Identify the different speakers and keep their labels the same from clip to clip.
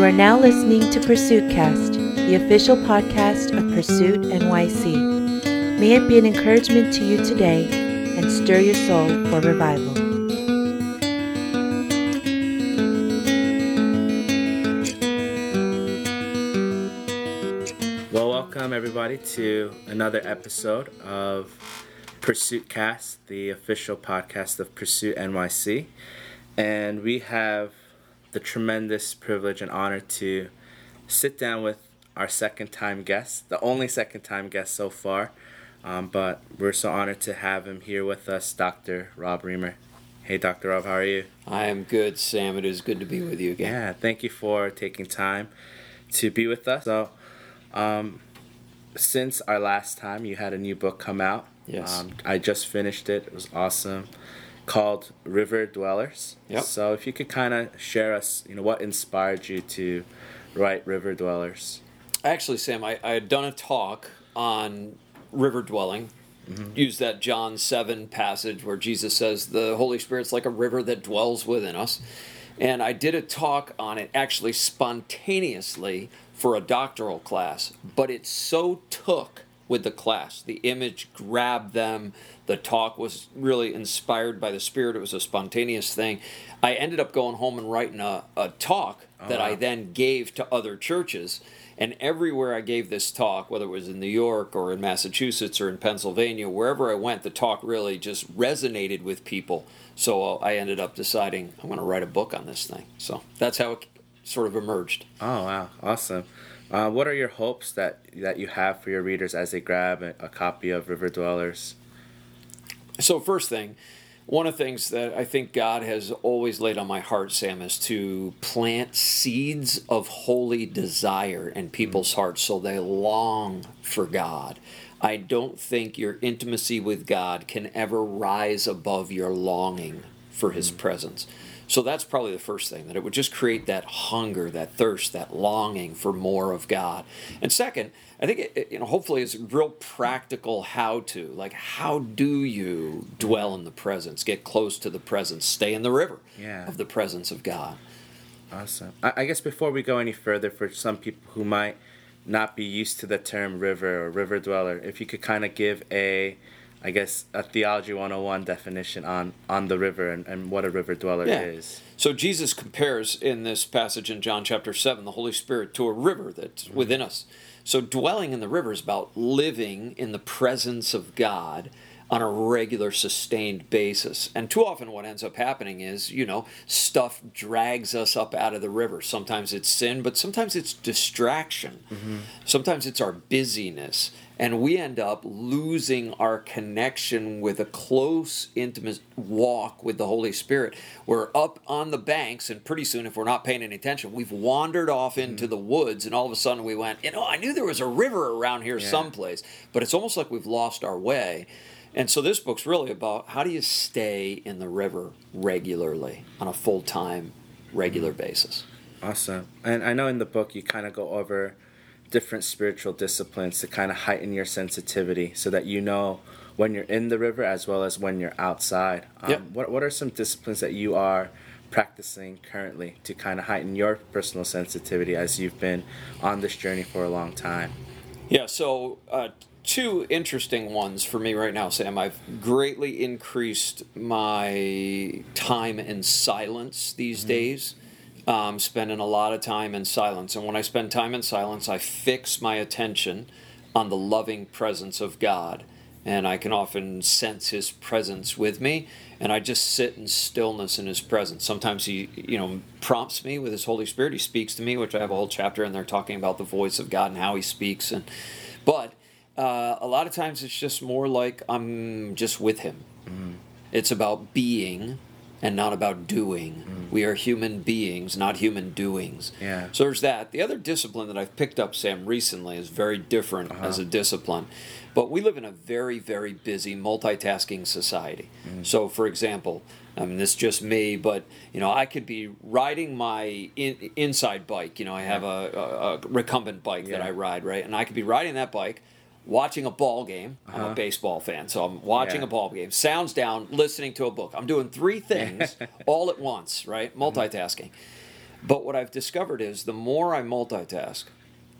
Speaker 1: You are now listening to Pursuit Cast, the official podcast of Pursuit NYC. May it be an encouragement to you today and stir your soul for revival.
Speaker 2: Well, welcome everybody to another episode of Pursuit Cast, the official podcast of Pursuit NYC. And we have the tremendous privilege and honor to sit down with our second time guest, the only second time guest so far. Um, but we're so honored to have him here with us, Dr. Rob Reimer. Hey, Dr. Rob, how are you?
Speaker 3: I am good, Sam. It is good to be with you again.
Speaker 2: Yeah, thank you for taking time to be with us. So, um, since our last time, you had a new book come out.
Speaker 3: Yes.
Speaker 2: Um, I just finished it. It was awesome. Called River Dwellers.
Speaker 3: Yep.
Speaker 2: So, if you could kind of share us, you know, what inspired you to write River Dwellers?
Speaker 3: Actually, Sam, I, I had done a talk on river dwelling. Mm-hmm. Used that John 7 passage where Jesus says the Holy Spirit's like a river that dwells within us. And I did a talk on it actually spontaneously for a doctoral class, but it so took with the class. The image grabbed them. The talk was really inspired by the Spirit. It was a spontaneous thing. I ended up going home and writing a, a talk that I then gave to other churches. And everywhere I gave this talk, whether it was in New York or in Massachusetts or in Pennsylvania, wherever I went, the talk really just resonated with people. So uh, I ended up deciding I'm going to write a book on this thing. So that's how it sort of emerged.
Speaker 2: Oh wow, awesome! Uh, what are your hopes that that you have for your readers as they grab a, a copy of River Dwellers?
Speaker 3: So, first thing, one of the things that I think God has always laid on my heart, Sam, is to plant seeds of holy desire in people's hearts so they long for God. I don't think your intimacy with God can ever rise above your longing for His presence. So that's probably the first thing that it would just create that hunger, that thirst, that longing for more of God. And second, I think it, it, you know hopefully it's real practical how to like how do you dwell in the presence, get close to the presence, stay in the river
Speaker 2: Yeah.
Speaker 3: of the presence of God.
Speaker 2: Awesome. I, I guess before we go any further, for some people who might not be used to the term river or river dweller, if you could kind of give a, I guess, a theology 101 definition on, on the river and, and what a river dweller
Speaker 3: Yeah.
Speaker 2: is.
Speaker 3: So Jesus compares in this passage in John chapter 7 the Holy Spirit to a river that's mm-hmm. within us. So dwelling in the river is about living in the presence of God on a regular sustained basis. And too often what ends up happening is, you know, stuff drags us up out of the river. Sometimes it's sin, but sometimes it's distraction. Mm-hmm. Sometimes it's our busyness and we end up losing our connection with a close, intimate walk with the Holy Spirit. We're up on the banks, and pretty soon, if we're not paying any attention, we've wandered off mm-hmm. into the woods, and all of a sudden we went, you know, I knew there was a river around here
Speaker 2: Yeah.
Speaker 3: someplace, but it's almost like we've lost our way. And so this book's really about how do you stay in the river regularly on a full time, regular basis.
Speaker 2: Awesome. And I know in the book you kind of go over different spiritual disciplines to kind of heighten your sensitivity so that you know when you're in the river as well as when you're outside. Um,
Speaker 3: Yep.
Speaker 2: what, what are some disciplines that you are practicing currently to kind of heighten your personal sensitivity as you've been on this journey for a long time?
Speaker 3: Yeah, so uh, two interesting ones for me right now, Sam. I've greatly increased my time in silence these days. Um, spending a lot of time in silence. And when I spend time in silence, I fix my attention on the loving presence of God. And I can often sense His presence with me. And I just sit in stillness in His presence. Sometimes He, you know, prompts me with His Holy Spirit. He speaks to me, which I have a whole chapter in there talking about the voice of God and how He speaks. And but uh, a lot of times it's just more like I'm just with Him. Mm-hmm. It's about being and not about doing. Mm-hmm. We are human beings, not human doings.
Speaker 2: Yeah.
Speaker 3: So there's that. The other discipline that I've picked up, Sam, recently is very different uh-huh. as a discipline. But we live in a very, very busy multitasking society. Mm. So, for example, I mean, this is just me, but you know, I could be riding my in, inside bike. You know, I have a, a, a recumbent bike that I ride, right? And I could be riding that bike, watching a ball game. I'm a uh-huh. baseball fan, so I'm watching
Speaker 2: Yeah.
Speaker 3: a ball game. Sounds down, listening to a book. I'm doing three things all at once, right? Mm-hmm. Multitasking. But what I've discovered is the more I multitask,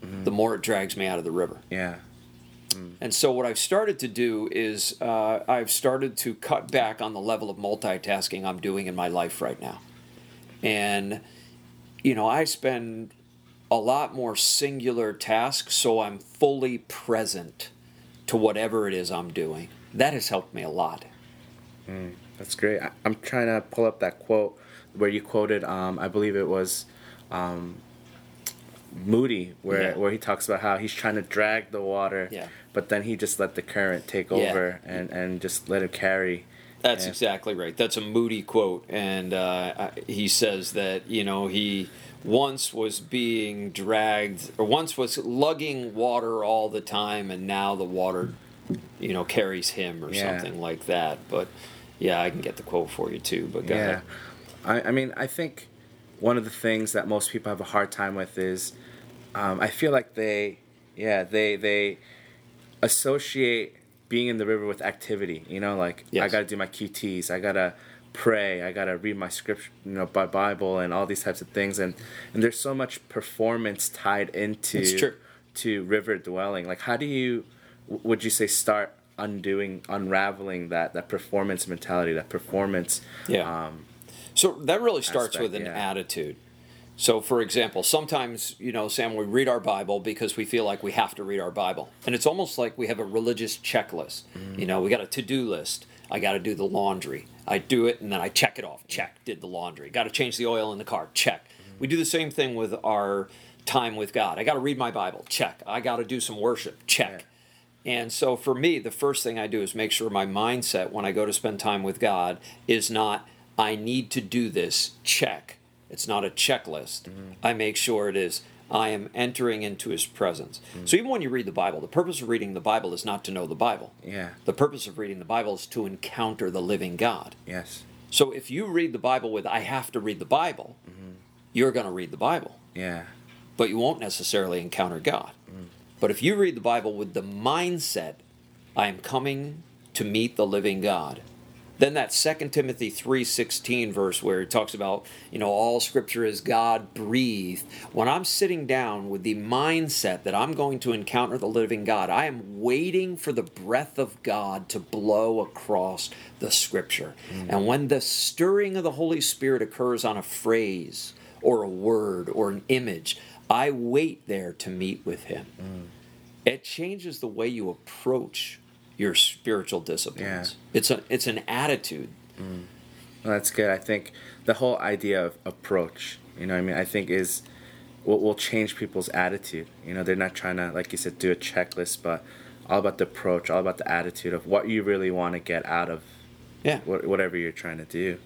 Speaker 3: mm-hmm. the more it drags me out of the river.
Speaker 2: Yeah. Mm.
Speaker 3: And so what I've started to do is uh, I've started to cut back on the level of multitasking I'm doing in my life right now. And, you know, I spend a lot more singular task so I'm fully present to whatever it is I'm doing. That has helped me a lot.
Speaker 2: That's great. I, I'm trying to pull up that quote where you quoted. Um, I believe it was um, Moody, where
Speaker 3: Yeah.
Speaker 2: where he talks about how he's trying to drag the water,
Speaker 3: Yeah.
Speaker 2: but then he just let the current take
Speaker 3: Yeah.
Speaker 2: over and and just let it carry.
Speaker 3: That's exactly right. That's a Moody quote, and uh, he says that you know he once was being dragged, or once was lugging water all the time, and now the water, you know, carries him or
Speaker 2: Yeah.
Speaker 3: something like that. But yeah, I can get the quote for you too. But go
Speaker 2: yeah,
Speaker 3: ahead.
Speaker 2: I, I mean, I think one of the things that most people have a hard time with is, um, I feel like they, yeah, they they associate being in the river with activity. You know, like I got to do my QTs, I gotta pray, I gotta read my scripture, you know, by Bible and all these types of things, and and there's so much performance tied into to river dwelling. Like, how do you, would you say, start undoing, unraveling that that performance mentality, that performance?
Speaker 3: Yeah.
Speaker 2: Um,
Speaker 3: So that really starts
Speaker 2: aspect,
Speaker 3: with an
Speaker 2: yeah.
Speaker 3: attitude. So, for example, sometimes, you know, Sam, we read our Bible because we feel like we have to read our Bible. And it's almost like we have a religious checklist.
Speaker 2: Mm-hmm.
Speaker 3: You know, we got a to do list. I got to do the laundry. I do it and then I check it off. Check, did the laundry. Got to change the oil in the car. Check.
Speaker 2: Mm-hmm.
Speaker 3: We do the same thing with our time with God. I got to read my Bible. Check. I got to do some worship. Check. And so for me, the first thing I do is make sure my mindset when I go to spend time with God is not, I need to do this, check. It's not a checklist. Mm-hmm. I make sure it is, I am entering into His presence. Mm-hmm. So even when you read the Bible, the purpose of reading the Bible is not to know the Bible.
Speaker 2: yeah.
Speaker 3: The purpose of reading the Bible is to encounter the living God.
Speaker 2: Yes.
Speaker 3: So if you read the Bible with, I have to read the Bible, mm-hmm. you're going to read the Bible
Speaker 2: Yeah.
Speaker 3: but you won't necessarily encounter God. Mm. But if you read the Bible with the mindset, I am coming to meet the living God, then that 2 Timothy 3:16 verse where it talks about, you know, all scripture is God breathed. When I'm sitting down with the mindset that I'm going to encounter the living God, I am waiting for the breath of God to blow across the scripture. Mm. And when the stirring of the Holy Spirit occurs on a phrase or a word or an image, I wait there to meet with him. Mm. It changes the way you approach your spiritual disciplines. Yeah. It's a it's an attitude.
Speaker 2: Well, that's good. I think the whole idea of approach, you know, what I mean, I think is what will change people's attitude. You know, they're not trying to, like you said, do a checklist, but all about the approach, all about the attitude of what you really want to get out of
Speaker 3: Yeah.
Speaker 2: wha- whatever you're trying to do.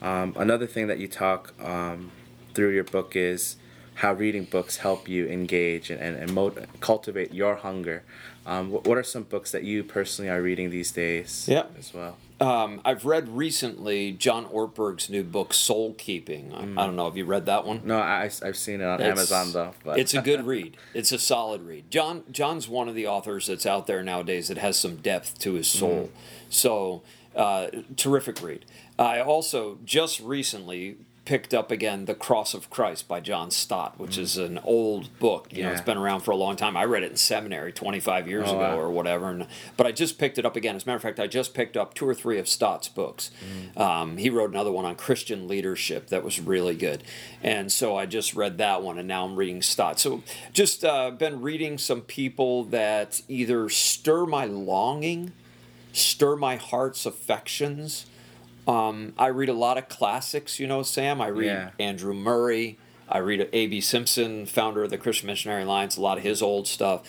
Speaker 2: Um, another thing that you talk um, through your book is how reading books help you engage and, and, and cultivate your hunger. Um, what, what are some books that you personally are reading these days
Speaker 3: Yeah.
Speaker 2: as well?
Speaker 3: Um, I've read recently John Ortberg's new book Soul Keeping. I, I don't know. Have you read that one?
Speaker 2: No, I, I've seen it on
Speaker 3: It's-
Speaker 2: Amazon though. But
Speaker 3: It's a good read. It's a solid read. John John's one of the authors that's out there nowadays that has some depth to his soul. So uh, terrific read. I also just recently picked up again The Cross of Christ by John Stott, which is an old book. You know, it's been around for a long time. I read it in seminary 25 years
Speaker 2: Oh,
Speaker 3: ago
Speaker 2: wow.
Speaker 3: or whatever. And, but I just picked it up again. As a matter of fact, I just picked up two or three of Stott's books. Um, he wrote another one on Christian leadership that was really good. And so I just read that one, and now I'm reading Stott. So just uh, been reading some people that either stir my longing, stir my heart's affections. Um, I read a lot of classics, you know, Sam. I read
Speaker 2: Yeah.
Speaker 3: Andrew Murray. I read A.B. Simpson, founder of the Christian Missionary Alliance, a lot of his old stuff.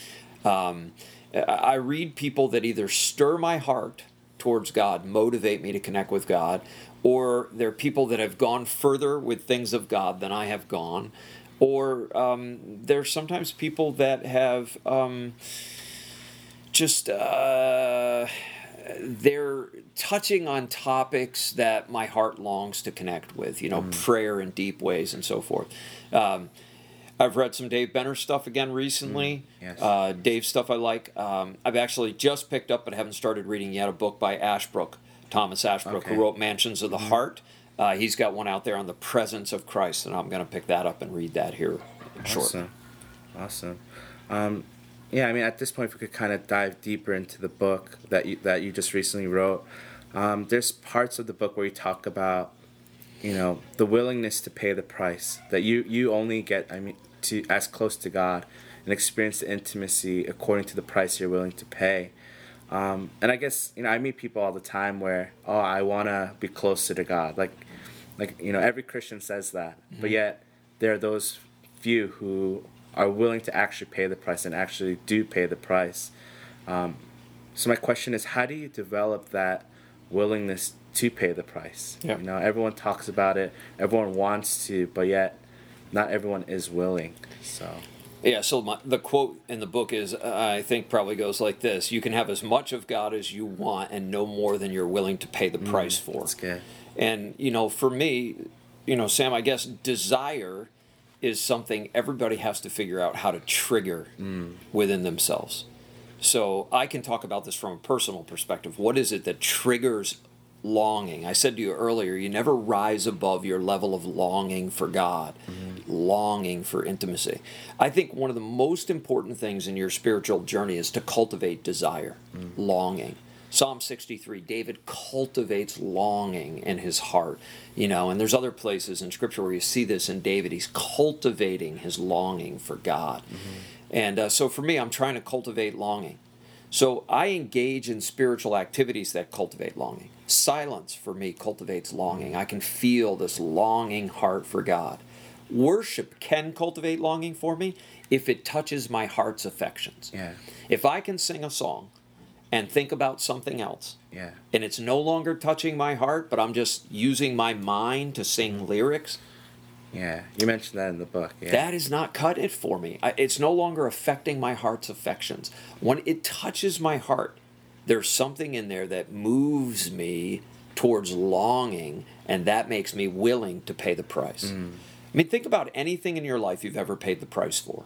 Speaker 3: Um, I- read people that either stir my heart towards God, motivate me to connect with God, or they're people that have gone further with things of God than I have gone, or um, they're sometimes people that have um, just. Uh, they're touching on topics that my heart longs to connect with, you know, prayer in deep ways and so forth. Um, I've read some Dave Benner stuff again recently.
Speaker 2: yes.
Speaker 3: uh, Dave stuff I like. Um, I've actually just picked up, but haven't started reading yet, a book by Ashbrook, Thomas Ashbrook,
Speaker 2: Okay.
Speaker 3: who wrote Mansions of the Heart. Uh, he's got one out there on the presence of Christ, and I'm going to pick that up and read that here shortly.
Speaker 2: Awesome. Awesome. Um, yeah, I mean, at this point, if we could kind of dive deeper into the book that you, that you just recently wrote, um, there's parts of the book where you talk about, you know, the willingness to pay the price that you you only get. I mean, to as close to God and experience the intimacy according to the price you're willing to pay. Um, and I guess you know I meet people all the time where oh I want to be closer to God like like you know every Christian says that mm-hmm. but yet there are those few who are willing to actually pay the price and actually do pay the price. Um, so my question is, how do you develop that willingness to pay the price?
Speaker 3: Yeah.
Speaker 2: You know, everyone talks about it, everyone wants to, but yet not everyone is willing. So.
Speaker 3: Yeah, so my, the quote in the book is, I think, probably goes like this You can have as much of God as you want and no more than you're willing to pay the mm, price for.
Speaker 2: That's good.
Speaker 3: And, you know, for me, you know, Sam, I guess desire is something everybody has to figure out how to trigger mm. within themselves. So I can talk about this from a personal perspective. What is it that triggers longing? I said to you earlier, you never rise above your level of longing for God, mm-hmm. longing for intimacy. I think one of the most important things in your spiritual journey is to cultivate desire, mm. longing. Psalm 63, David cultivates longing in his heart, you know, and there's other places in Scripture where you see this in David. He's cultivating his longing for God. Mm-hmm. And uh, so for me, I'm trying to cultivate longing. So I engage in spiritual activities that cultivate longing. Silence for me cultivates longing. I can feel this longing heart for God. Worship can cultivate longing for me if it touches my heart's affections.
Speaker 2: Yeah.
Speaker 3: If I can sing a song and think about something else.
Speaker 2: Yeah.
Speaker 3: And it's no longer touching my heart, but I'm just using my mind to sing lyrics.
Speaker 2: Yeah, you mentioned that in the book. Yeah.
Speaker 3: That is not cut it for me. It's no longer affecting my heart's affections. When it touches my heart, there's something in there that moves me towards longing, and that makes me willing to pay the price. Mm. I mean, think about anything in your life you've ever paid the price for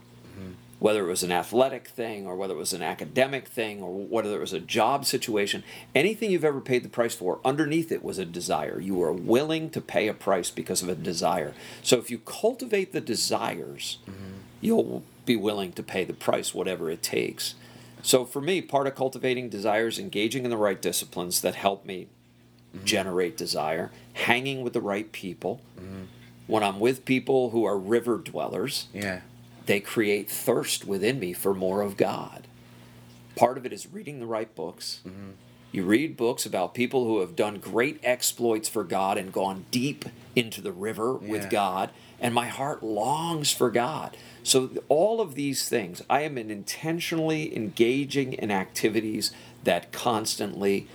Speaker 3: whether it was an athletic thing or whether it was an academic thing or whether it was a job situation, anything you've ever paid the price for, underneath it was a desire. You were willing to pay a price because of a desire. So if you cultivate the desires, mm-hmm. you'll be willing to pay the price, whatever it takes. So for me, part of cultivating desires, engaging in the right disciplines that help me mm-hmm. generate desire, hanging with the right people. Mm-hmm. When I'm with people who are river dwellers,
Speaker 2: yeah
Speaker 3: they create thirst within me for more of God. Part of it is reading the right books. Mm-hmm. You read books about people who have done great exploits for God and gone deep into the river yeah. with God, and my heart longs for God. So, all of these things, I am intentionally engaging in activities that constantly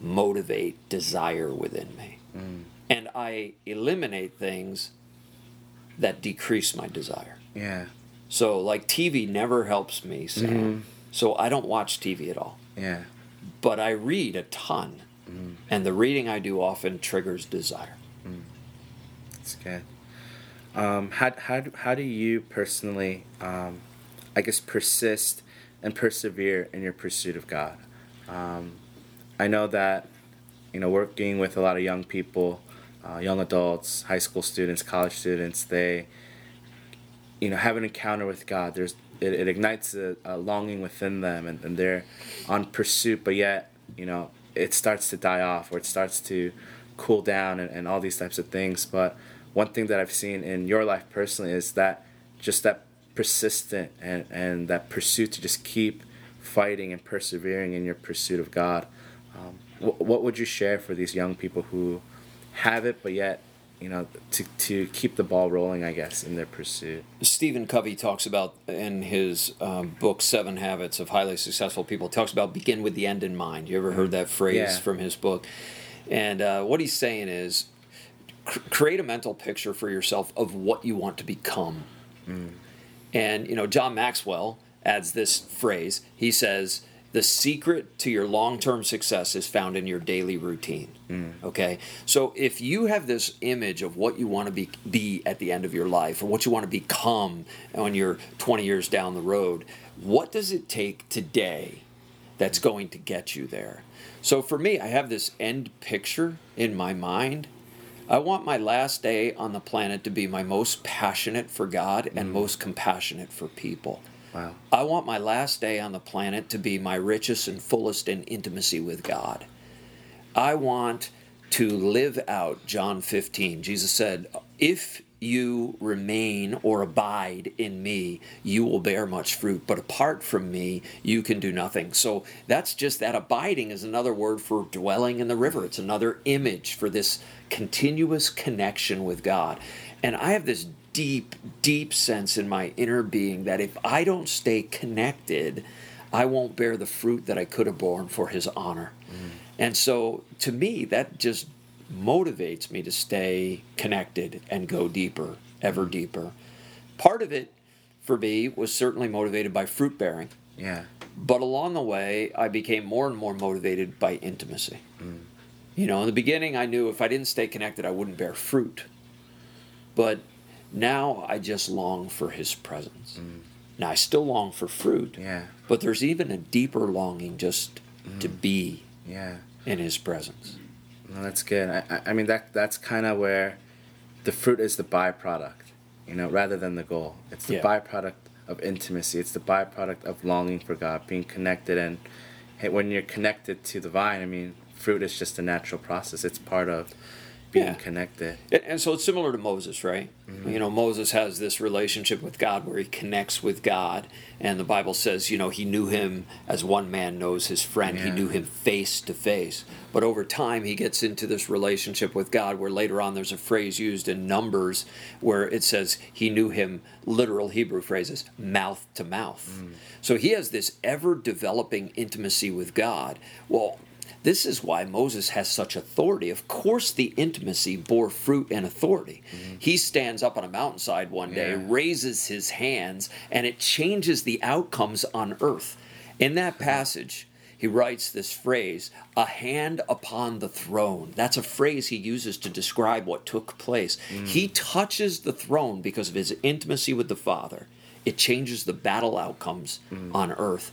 Speaker 3: motivate desire within me. Mm. And I eliminate things that decrease my desire.
Speaker 2: Yeah.
Speaker 3: So like TV never helps me, Sam. Mm-hmm. So I don't watch TV at all.
Speaker 2: Yeah.
Speaker 3: But I read a ton, mm. and the reading I do often triggers desire.
Speaker 2: Mm. That's good. Um, how, how, how do you personally, um, I guess, persist and persevere in your pursuit of God? Um, I know that, you know, working with a lot of young people, uh, young adults, high school students, college students, they you know have an encounter with God. There's it, it ignites a, a, longing within them, and, and they're on pursuit, but yet you know it starts to die off or it starts to cool down and, and all these types of things. But one thing that I've seen in your life personally is that just that persistent and, and that pursuit to just keep fighting and persevering in your pursuit of God. Um, wh- what would you share for these young people who have it but yet you know, to, to keep the ball rolling, I guess, in their pursuit.
Speaker 3: Stephen Covey talks about in his um, book Seven Habits of Highly Successful People. Talks about begin with the end in mind. You ever heard that phrase yeah. from his book? And uh, what he's saying is, cr- create a mental picture for yourself of what you want to become. Mm. And you know, John Maxwell adds this phrase. He says the secret to your long term success is found in your daily routine. Mm. Okay? So if you have this image of what you want to be, be at the end of your life or what you want to become when you're 20 years down the road, what does it take today that's going to get you there? So for me, I have this end picture in my mind I want my last day on the planet to be my most passionate for God and most compassionate for people.
Speaker 2: Wow.
Speaker 3: I want my last day on the planet to be my richest and fullest in intimacy with God. I want to live out John 15. Jesus said, If you remain or abide in me, you will bear much fruit. But apart from me, you can do nothing. So that's just that abiding is another word for dwelling in the river. It's another image for this continuous connection with God. And I have this deep, deep sense in my inner being that if I don't stay connected, I won't bear the fruit that I could have borne for his honor. Mm. And so to me, that just motivates me to stay connected and go deeper, ever deeper. Part of it for me was certainly motivated by fruit bearing.
Speaker 2: Yeah.
Speaker 3: But along the way, I became more and more motivated by intimacy. Mm. You know, in the beginning, I knew if I didn't stay connected, I wouldn't bear fruit. But now I just long for his presence. Mm. Now I still long for fruit.
Speaker 2: Yeah.
Speaker 3: But there's even a deeper longing just mm. to be
Speaker 2: yeah.
Speaker 3: in his presence.
Speaker 2: No, that's good. I, I mean that that's kind of where the fruit is the byproduct, you know, rather than the goal. It's the yeah. byproduct of intimacy. It's the byproduct of longing for God, being connected, and when you're connected to the vine, I mean, fruit is just a natural process. It's part of being yeah. connected.
Speaker 3: And so it's similar to Moses, right? Mm-hmm. You know, Moses has this relationship with God where he connects with God. And the Bible says, you know, he knew him as one man knows his friend. Yeah. He knew him face to face. But over time, he gets into this relationship with God where later on there's a phrase used in Numbers where it says he knew him, literal Hebrew phrases, mouth to mouth. Mm. So he has this ever developing intimacy with God. Well, this is why Moses has such authority. Of course, the intimacy bore fruit and authority. Mm-hmm. He stands up on a mountainside one day, yeah. raises his hands, and it changes the outcomes on earth. In that passage, he writes this phrase, a hand upon the throne. That's a phrase he uses to describe what took place. Mm. He touches the throne because of his intimacy with the Father. It changes the battle outcomes mm. on earth.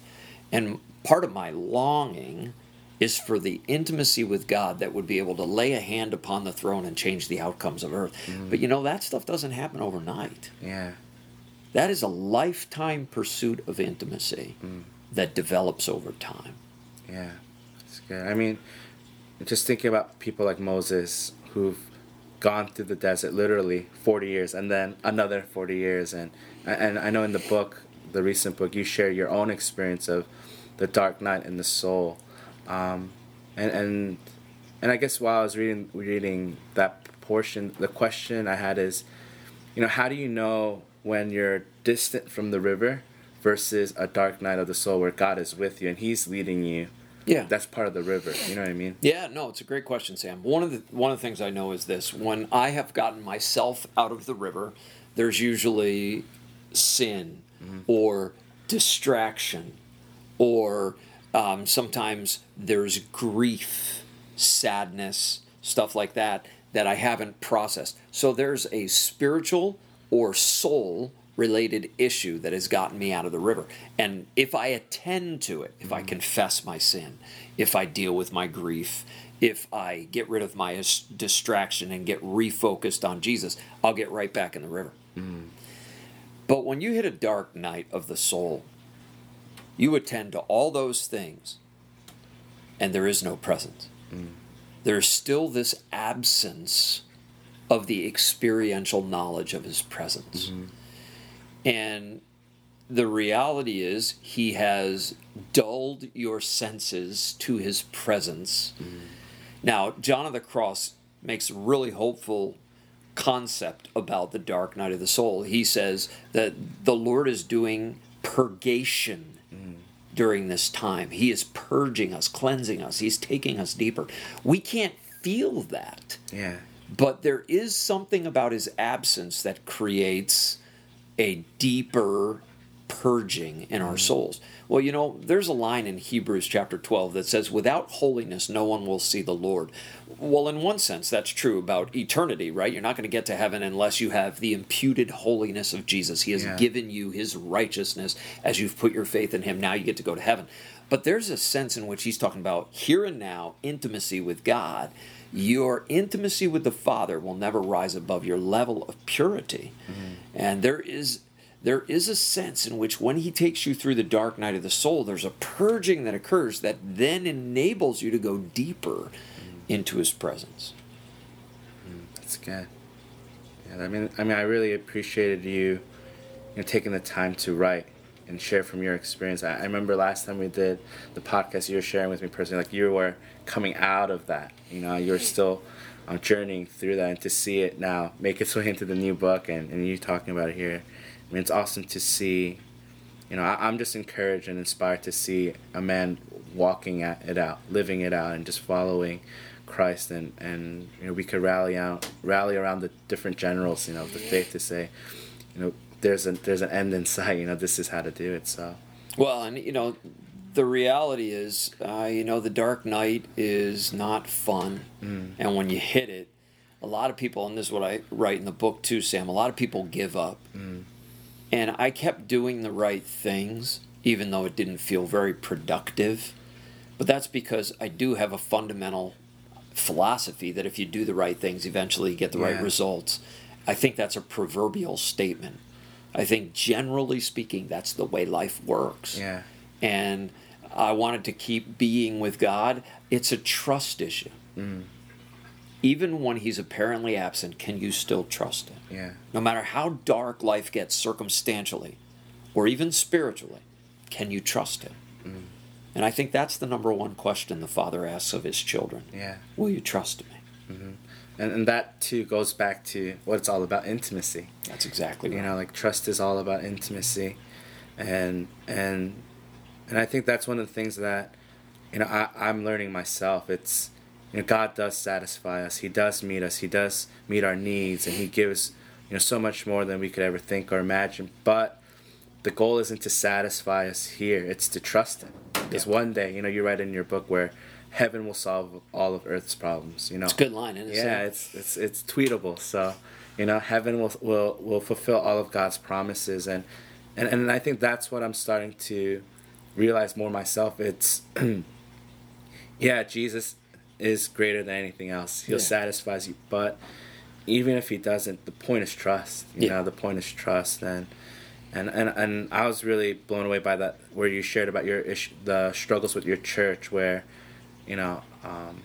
Speaker 3: And part of my longing is for the intimacy with God that would be able to lay a hand upon the throne and change the outcomes of earth. Mm. But you know, that stuff doesn't happen overnight.
Speaker 2: Yeah.
Speaker 3: That is a lifetime pursuit of intimacy mm. that develops over time.
Speaker 2: Yeah, it's good. I mean, just thinking about people like Moses who've gone through the desert literally 40 years and then another 40 years and and I know in the book the recent book you share your own experience of the dark night in the soul um, and and and I guess while I was reading reading that portion, the question I had is, you know, how do you know when you're distant from the river versus a dark night of the soul where God is with you and He's leading you?
Speaker 3: Yeah,
Speaker 2: that's part of the river. You know what I mean?
Speaker 3: Yeah, no, it's a great question, Sam. One of the one of the things I know is this: when I have gotten myself out of the river, there's usually sin mm-hmm. or distraction or um, sometimes there's grief, sadness, stuff like that that I haven't processed. So there's a spiritual or soul related issue that has gotten me out of the river. And if I attend to it, if I mm. confess my sin, if I deal with my grief, if I get rid of my distraction and get refocused on Jesus, I'll get right back in the river. Mm. But when you hit a dark night of the soul, you attend to all those things, and there is no presence. Mm. There's still this absence of the experiential knowledge of his presence. Mm-hmm. And the reality is, he has dulled your senses to his presence. Mm. Now, John of the Cross makes a really hopeful concept about the dark night of the soul. He says that the Lord is doing purgation during this time. He is purging us, cleansing us, He's taking us deeper. We can't feel that.
Speaker 2: Yeah.
Speaker 3: But there is something about His absence that creates a deeper purging in our mm. souls. Well, you know, there's a line in Hebrews chapter 12 that says, Without holiness, no one will see the Lord. Well, in one sense, that's true about eternity, right? You're not going to get to heaven unless you have the imputed holiness of Jesus. He has yeah. given you his righteousness as you've put your faith in him. Now you get to go to heaven. But there's a sense in which he's talking about here and now intimacy with God your intimacy with the Father will never rise above your level of purity. And there is there is a sense in which when he takes you through the dark night of the soul, there's a purging that occurs that then enables you to go deeper into his presence.
Speaker 2: That's good. Yeah, I mean, I mean, I really appreciated you, you know, taking the time to write and share from your experience. I, I remember last time we did the podcast, you were sharing with me personally, like you were coming out of that. You know, you're still um, journeying through that, and to see it now make its way into the new book, and, and you talking about it here. I mean, it's awesome to see. You know, I, I'm just encouraged and inspired to see a man walking at it out, living it out, and just following Christ, and and you know we could rally out, rally around the different generals, you know, of the faith to say, you know, there's a there's an end in sight. You know, this is how to do it. So
Speaker 3: Well, and you know, the reality is, uh, you know, the Dark Night is not fun, and when you hit it, a lot of people, and this is what I write in the book too, Sam. A lot of people give up, and I kept doing the right things, even though it didn't feel very productive. But that's because I do have a fundamental philosophy that if you do the right things, eventually you get the right results. I think that's a proverbial statement. I think generally speaking, that's the way life works.
Speaker 2: yeah,
Speaker 3: And I wanted to keep being with God. It's a trust issue. Mm. Even when He's apparently absent, can you still trust Him?
Speaker 2: yeah,
Speaker 3: No matter how dark life gets circumstantially or even spiritually, can you trust Him? Mm-hmm. And I think that's the number one question the Father asks of His children
Speaker 2: yeah.
Speaker 3: Will you trust me? Mm-hmm.
Speaker 2: And and that too goes back to what it's all about intimacy.
Speaker 3: That's exactly right.
Speaker 2: you know like trust is all about intimacy and and and i think that's one of the things that you know I, i'm learning myself it's you know god does satisfy us he does meet us he does meet our needs and he gives you know so much more than we could ever think or imagine but the goal isn't to satisfy us here it's to trust him because
Speaker 3: Yeah.
Speaker 2: one day you know you write in your book where heaven will solve all of earth's problems you know
Speaker 3: It's a good line, isn't it?
Speaker 2: yeah, it's it's it's tweetable. So, you know, heaven will will will fulfill all of God's promises, and and and I think that's what I'm starting to realize more myself. It's yeah, Jesus is greater than anything else. He'll
Speaker 3: Yeah.
Speaker 2: satisfy you, but even if he doesn't, the point is trust. You
Speaker 3: Yeah.
Speaker 2: know, the point is trust, and and and and I was really blown away by that where you shared about your issue, the struggles with your church, where you know. Um,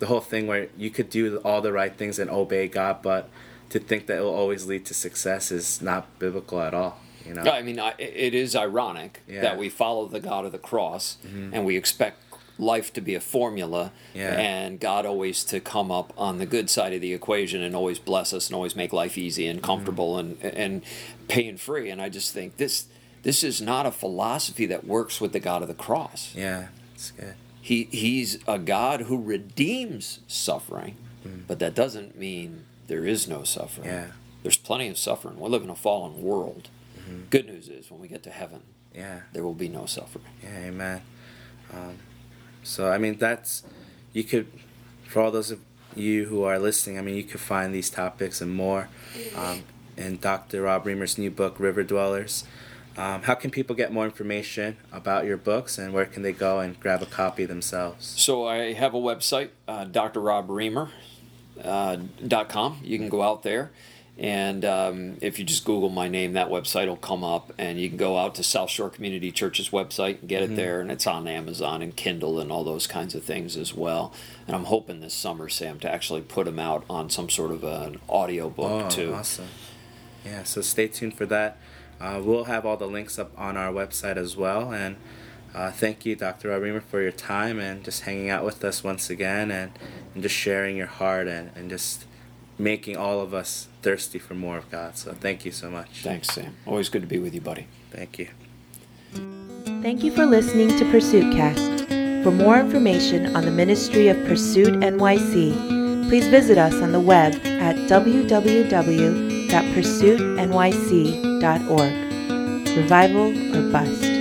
Speaker 2: the whole thing where you could do all the right things and obey God, but to think that it will always lead to success is not biblical at all. You know.
Speaker 3: No, I mean, I, it is ironic
Speaker 2: Yeah.
Speaker 3: that we follow the God of the cross and we expect life to be a formula
Speaker 2: Yeah.
Speaker 3: and God always to come up on the good side of the equation and always bless us and always make life easy and comfortable mm-hmm. and and pain free. And I just think this this is not a philosophy that works with the God of the cross.
Speaker 2: Yeah, it's good.
Speaker 3: He he's a God who redeems suffering, mm. but that doesn't mean there is no suffering.
Speaker 2: Yeah.
Speaker 3: There's plenty of suffering. We live in a fallen world. Mm-hmm. Good news is when we get to heaven,
Speaker 2: Yeah,
Speaker 3: there will be no suffering.
Speaker 2: yeah, amen. Um, so I mean, that's you could for all those of you who are listening. I mean, you could find these topics and more um, in Dr. Rob Reimer's new book, River Dwellers. Um, how can people get more information about your books, and where can they go and grab a copy themselves?
Speaker 3: So I have a website, uh, drrobreimer.com. Uh, com. you can go out there, and um, if you just Google my name, that website will come up, and you can go out to South Shore Community Church's website and get it there, and it's on Amazon and Kindle and all those kinds of things as well. And I'm hoping this summer, Sam, to actually put them out on some sort of an audio book
Speaker 2: Oh,
Speaker 3: too.
Speaker 2: awesome. Yeah, so stay tuned for that. Uh, we'll have all the links up on our website as well. And uh, thank you, Dr. Reimer, for your time and just hanging out with us once again and, and just sharing your heart and, and just making all of us thirsty for more of God. So thank you so much.
Speaker 3: Thanks, Sam. Always good to be with you, buddy.
Speaker 2: Thank you.
Speaker 1: Thank you for listening to Pursuit Cast. For more information on the ministry of Pursuit NYC, please visit us on the web at www.pursuitnyc.org. Revival or bust.